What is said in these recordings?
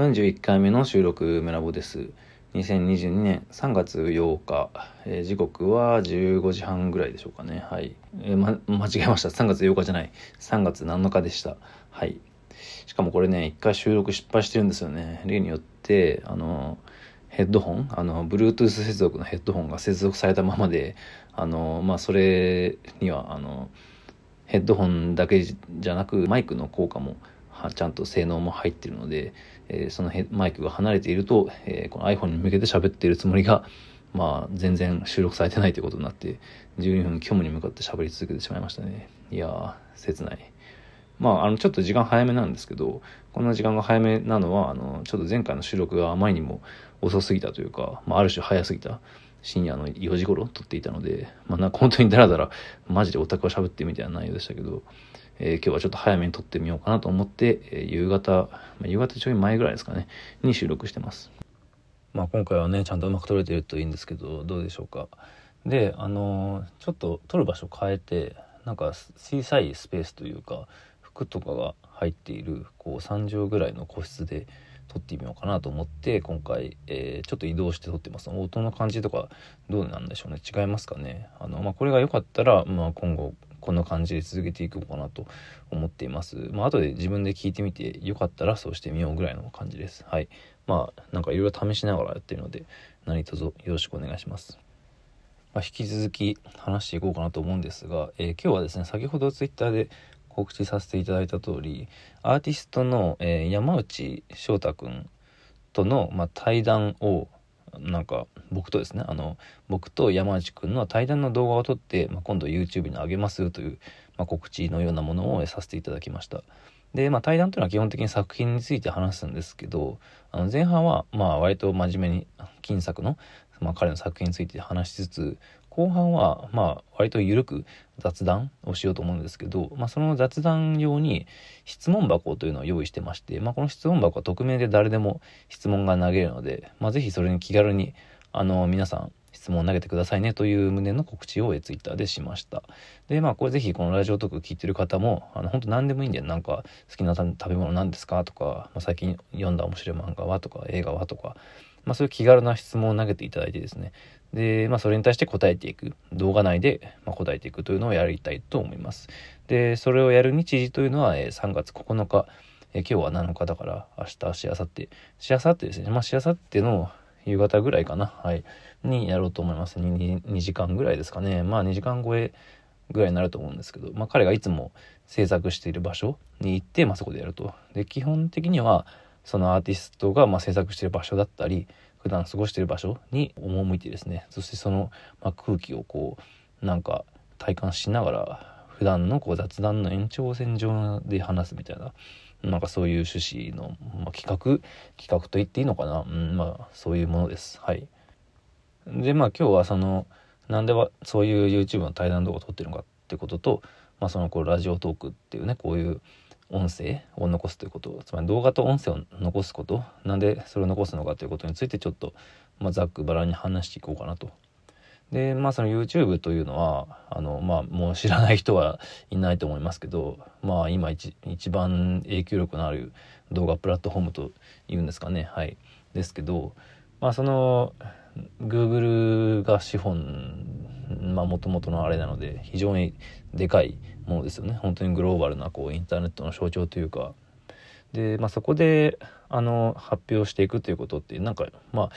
41回目の収録メラボです。2022年3月8日、えー、時刻は15時半ぐらいでしょうかね。はい。えー、ま、間違えました。3月8日じゃない。3月7日でした。はい。しかもこれね、一回収録失敗してるんですよね。例によって、あの、ヘッドホン、あの、Bluetooth 接続のヘッドホンが接続されたままで、あの、まあ、それには、あの、ヘッドホンだけじゃなく、マイクの効果もちゃんと性能も入ってるので、えー、そのマイクが離れていると、えー、この iPhone に向けて喋っているつもりが、まあ、全然収録されてないということになって、12分虚無に向かって喋り続けてしまいましたね。いや、切ない。まあ、あの、ちょっと時間早めなんですけど、こんな時間が早めなのは、あの、ちょっと前回の収録があまりにも遅すぎたというか、まあ、ある種早すぎた。深夜の4時頃撮っていたので、まあ、なんか本当にダラダラ、マジでオタクは喋ってみたいな内容でしたけど、えー、今日はちょっと早めに撮ってみようかなと思って、えー、夕方、まあ、夕方ちょい前ぐらいですかね、に収録してます。まあ今回はね、ちゃんとうまく撮れてるといいんですけど、どうでしょうか。で、あのー、ちょっと撮る場所変えて、なんか小さいスペースというか、服とかが入っている、こう3畳ぐらいの個室で、撮ってみようかなと思って今回、えー、ちょっと移動して撮ってます音の感じとかどうなんでしょうね違いますかねあの、まあ、これが良かったら、まあ、今後こんな感じで続けていこうかなと思っています。まあ後で自分で聞いてみてよかったらそうしてみようぐらいの感じです。はい。まあなんかいろいろ試しながらやってるので何卒よろしくお願いします。まあ、引き続き話していこうかなと思うんですが、えー、今日はですね先ほどツイッターで告知させていただいた通りアーティストの、えー、山内翔太くんとの、まあ、対談をなんか僕とですねあの僕と山内くんの対談の動画を撮って、まあ、今度 YouTube に上げますという、まあ、告知のようなものをさせていただきました。で、まあ、対談というのは基本的に作品について話すんですけどあの前半はまあ割と真面目に金作の、まあ、彼の作品について話しつつ後半はまあ割と緩く雑談をしようと思うんですけど、まあ、その雑談用に質問箱というのを用意してまして、まあ、この質問箱は匿名で誰でも質問が投げるので、まあ、ぜひそれに気軽にあの皆さん質問を投げてくださいねという旨の告知をツイッターでしました。で、まあこれぜひこのラジオトーク聞いてる方も、あの本当何でもいいんで、なんか好きな食べ物何ですか？とか、まあ、最近読んだ面白い漫画は？とか映画は？とか、まあそういう気軽な質問を投げていただいてですね、で、まあ、それに対して答えていく。動画内で、ま答えていくというのをやりたいと思います。でそれをやる日時というのは、え3月9日、え今日は7日だから明日しあさって。しあさってですね。まあしあさっての夕方ぐらいかな。はい。にやろうと思います。2, 2時間ぐらいですかね。まあ2時間超えぐらいになると思うんですけど、まあ、彼がいつも制作している場所に行って、まあ、そこでやると。で基本的にはそのアーティストがま制作している場所だったり普段過ごしている場所に赴いてですね。そしてその、ま空気をこうなんか体感しながら普段のこう雑談の延長線上で話すみたいななんかそういう趣旨の、まあ、企画企画と言っていいのかな、うん、まあそういうものです。はい。でまあ今日はそのなんではそういう YouTube の対談動画を撮ってるのかってことと、まあ、そのこうラジオトークっていうねこういう音声を残すということつまり動画と音声を残すことなんでそれを残すのかということについてちょっと、まあ、ざっくばらんに話していこうかなと。でまあその YouTube というのはあのまあもう知らない人はいないと思いますけどまあ今一一番影響力のある動画プラットフォームというんですかねはいですけどまあその Google が資本まあもともとのあれなので非常にでかいものですよね。本当にグローバルなこうインターネットの象徴というか。で、まあ、そこであの発表していくということってなんかまあ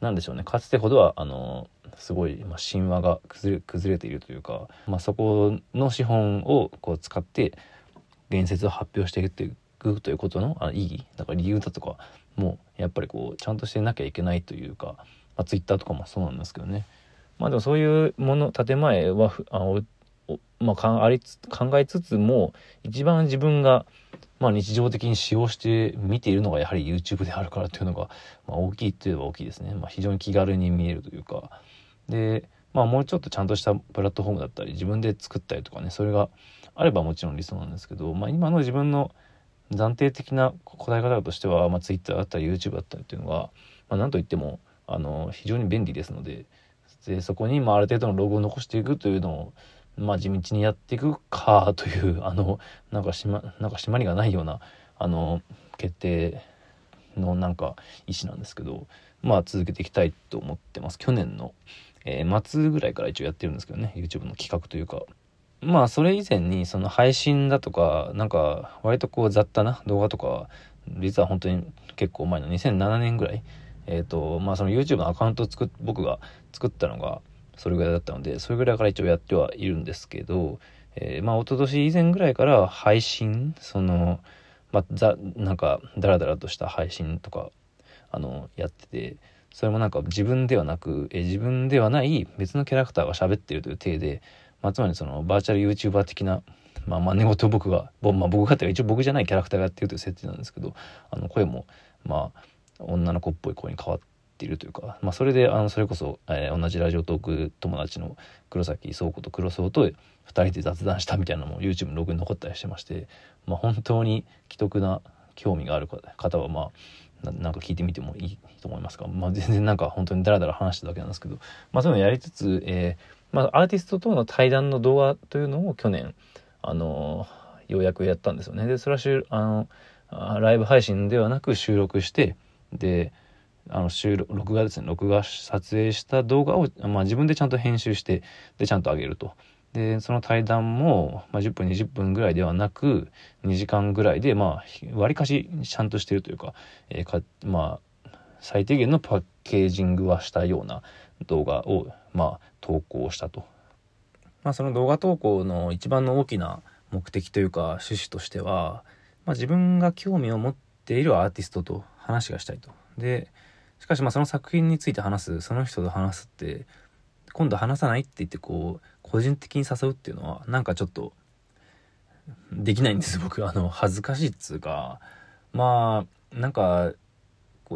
なんでしょうね。かつてほどはあのすごい、まあ、神話が崩れ崩れているというか、まあ、そこの資本をこう使って言説を発表していくということのあ意義。だから理由だとかもやっぱりこうちゃんとしてなきゃいけないというか、まあ、ツイッターとかもそうなんですけどね。まあでもそういうもの建前はあまあ、あり考えつつも一番自分が、まあ、日常的に使用して見ているのがやはり YouTube であるからというのが、まあ、大きいといえば大きいですね、まあ、非常に気軽に見えるというか。で、まあ、もうちょっとちゃんとしたプラットフォームだったり自分で作ったりとかねそれがあればもちろん理想なんですけど、まあ、今の自分の暫定的な答え方としては、まあ、Twitter だったり YouTube だったりっていうのが、まあ、何といってもあの非常に便利ですのででそこに、まあ、ある程度のログを残していくというのをまあ地道にやっていくかという あのなんかまなんか締まりがないようなあの決定のなんか意思なんですけどまあ続けていきたいと思ってます。去年の、えー、末ぐらいから一応やってるんですけどね YouTube の企画というか。まあそれ以前にその配信だとかなんか割とこう雑多な動画とか実は本当に結構前の2007年ぐらいえっ、ー、とまあその YouTube のアカウントを作っ僕が作ったのがそれぐらいだったのでそれぐらいから一応やってはいるんですけど、えー、まあ一昨年以前ぐらいから配信そのまあざなんかダラダラとした配信とかあのやっててそれもなんか自分ではなく、えー、自分ではない別のキャラクターが喋ってるという体で、まあ、つまりそのバーチャル YouTuber 的なまあ、真似事を僕が、まあ、僕がっていうか一応僕じゃないキャラクターがやってるという設定なんですけどあの声もまあ女の子っぽい声に変わっているというか、まあ、それであのそれこそ、えー、同じラジオトーク友達の黒崎倉庫と黒荘と2人で雑談したみたいなのも YouTube のログに残ったりしてまして、まあ、本当に既得な興味がある方はまあなんか聞いてみてもいいと思いますか、まあ、全然なんか本当にダラダラ話しただけなんですけど、まあ、そういうのやりつつ、えーまあ、アーティストとの対談の動画というのを去年あのようやくやったんですよね。でそれはあのライブ配信ではなく収録してであの収録録画ですね録画撮影した動画を、まあ、自分でちゃんと編集してでちゃんと上げると。でその対談も、まあ、10分20分ぐらいではなく2時間ぐらいでまあわりかしちゃんとしてるというか,、えー、かまあ最低限のパッケージングはしたような動画をまあ投稿したとまあ、その動画投稿の一番の大きな目的というか趣旨としては、まあ、自分が興味を持っているアーティストと話がしたいと。でしかしまあその作品について話すその人と話すって今度話さないって言ってこう個人的に誘うっていうのはなんかちょっとできないんです僕あの恥ずかしいっつうかまあなんか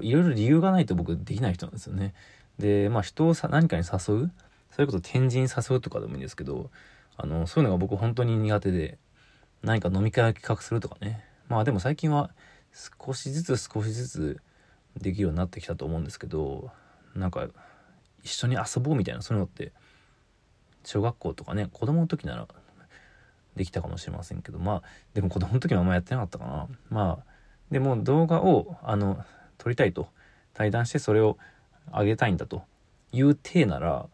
いろいろ理由がないと僕できない人なんですよね。でまあ人をさ何かに誘う？それこそ天神誘うとかでもいいんですけど、あの、そういうのが僕本当に苦手で、何か飲み会を企画するとかね。まあでも最近は少しずつ少しずつできるようになってきたと思うんですけど、なんか一緒に遊ぼうみたいな、そういうのって、小学校とかね、子供の時ならできたかもしれませんけど、まあ、でも子供の時はあんまやってなかったかな。まあ、でも動画を、あの、撮りたいと、対談してそれを上げたいんだという体なら、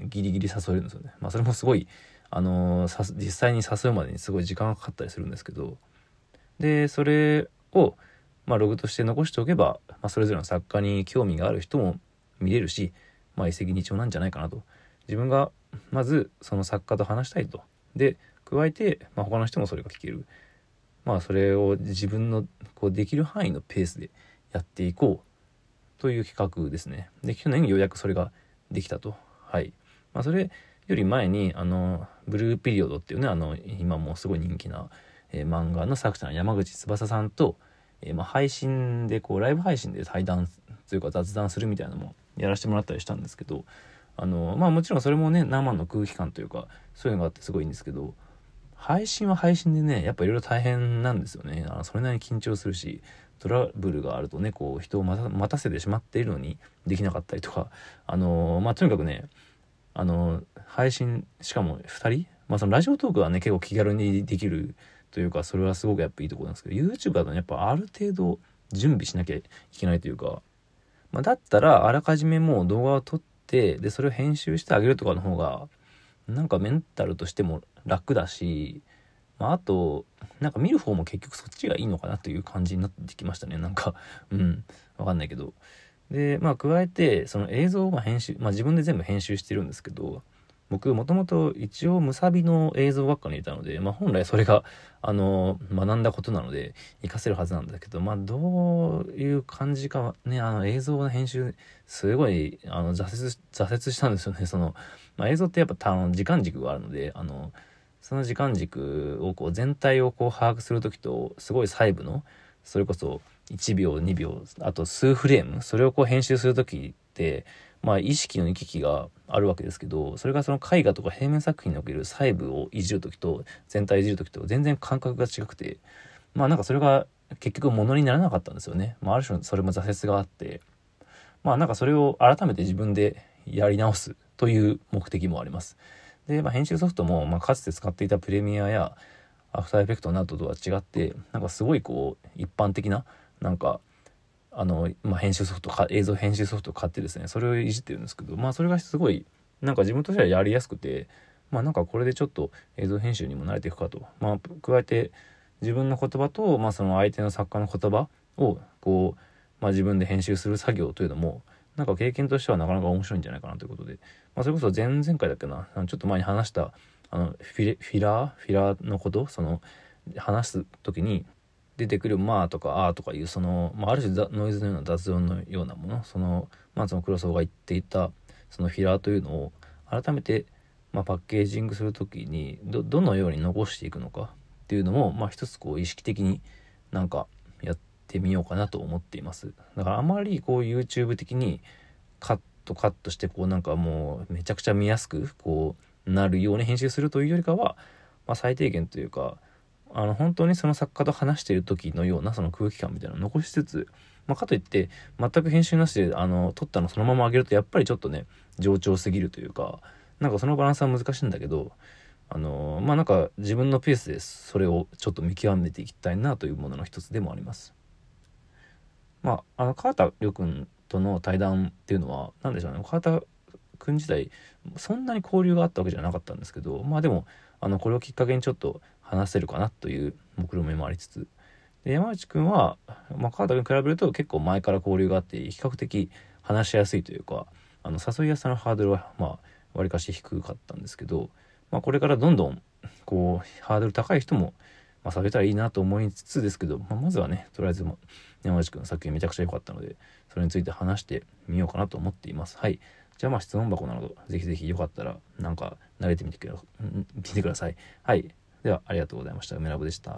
ギリギリ誘えるんですよね。まあそれもすごい、あのー、実際に誘うまでにすごい時間がかかったりするんですけど、で、それを、まあログとして残しておけば、まあそれぞれの作家に興味がある人も見れるし、まあ一石二鳥なんじゃないかなと。自分がまずその作家と話したいと。で、加えて、まあ他の人もそれが聞ける。まあそれを自分のこうできる範囲のペースでやっていこうという企画ですね。で、去年ようやくそれができたと。はい。まあ、それより前にあのブルーピリオドっていうねあの今もすごい人気な、え、漫画の作者の山口翼さんと、え、ま、配信でこうライブ配信で対談というか雑談するみたいなのもやらせてもらったりしたんですけどあのまあもちろんそれもね生の空気感というかそういうのがあってすごいんですけど配信は配信でねやっぱいろいろ大変なんですよね。あのそれなりに緊張するしトラブルがあるとねこう人を待たせてしまっているのにできなかったりとかあのまあとにかくねあの配信しかも2人まあそのラジオトークはね結構気軽にできるというかそれはすごくやっぱいいとこなんですけど YouTube だとねやっぱある程度準備しなきゃいけないというか、まあ、だったらあらかじめもう動画を撮ってでそれを編集してあげるとかの方がなんかメンタルとしても楽だし、まあ、あとなんか見る方も結局そっちがいいのかなという感じになってきましたね。なんかうんわかんないけど。で、まあ、加えて、その映像を編集、まあ、自分で全部編集してるんですけど、僕、もともと一応、ムサビの映像学科にいたので、まあ、本来それが、あの、学んだことなので、活かせるはずなんだけど、まあ、どういう感じか、ね、あの、映像の編集、すごい、あの、挫折、挫折したんですよね。その、まあ、映像ってやっぱ、あの、時間軸があるので、あの、その時間軸をこう、全体をこう、把握するときと、すごい細部の、それこそ、1秒2秒あと数フレームそれをこう編集する時ってまあ意識の行き来があるわけですけどそれがその絵画とか平面作品における細部をいじる時と全体いじる時と全然感覚が違くてまあなんかそれが結局ものにならなかったんですよね、まあ、ある種それも挫折があってまあなんかそれを改めて自分でやり直すという目的もあります。で、まあ、編集ソフトも、まあ、かつて使っていたプレミアやアフターエフェクトなどとは違ってなんかすごいこう一般的ななんかあの、まあ、編集ソフトか映像編集ソフト買ってですねそれをいじってるんですけどまあそれがすごいなんか自分としてはやりやすくてまあなんかこれでちょっと映像編集にも慣れていくかと。まあ加えて自分の言葉と、まあ、その相手の作家の言葉をこう、まあ、自分で編集する作業というのもなんか経験としてはなかなか面白いんじゃないかなということで、まあ、それこそ前々回だっけなちょっと前に話したあのフィフィラーフィラーのことその話す時に出てくる「まあ」とか「あ」とかいうその、まあ、ある種ノイズのような雑音のようなものそのまあその黒沢が言っていたそのフィラーというのを改めて、まあ、パッケージングする時にどどのように残していくのかっていうのも、まあ、一つこう意識的になんかやってみようかなと思っています。だからあまりこう YouTube 的にカットカットしてこうなんかもうめちゃくちゃ見やすくこうなるように編集するというよりかは、まあ、最低限というかあの本当にその作家と話している時のようなその空気感みたいなのを残しつつ、まあ、かといって全く編集なしであの撮ったのそのまま上げるとやっぱりちょっとね冗長すぎるというかなんかそのバランスは難しいんだけどあのまあなんか自分のペースでそれをちょっと見極めていきたいなというものの一つでもあります。まあ、あの川田亮君との対談っていうのは何でしょうね川田君自体そんなに交流があったわけじゃなかったんですけどまあでもあのこれをきっかけにちょっと話せるかなという目論見もありつつで山内君は、まあ、川田君に比べると結構前から交流があって比較的話しやすいというかあの誘いやすさのハードルはまあわりかし低かったんですけど、まあ、これからどんどんこうハードル高い人も、まあ、下げたらいいなと思いつつですけど、まあ、まずはねとりあえず山内君の作品めちゃくちゃ良かったのでそれについて話してみようかなと思っています。はいじゃあまあ質問箱などぜひぜひよかったらなんか慣れてみてくだ見てください。はい。ではありがとうございました。梅ラブでした。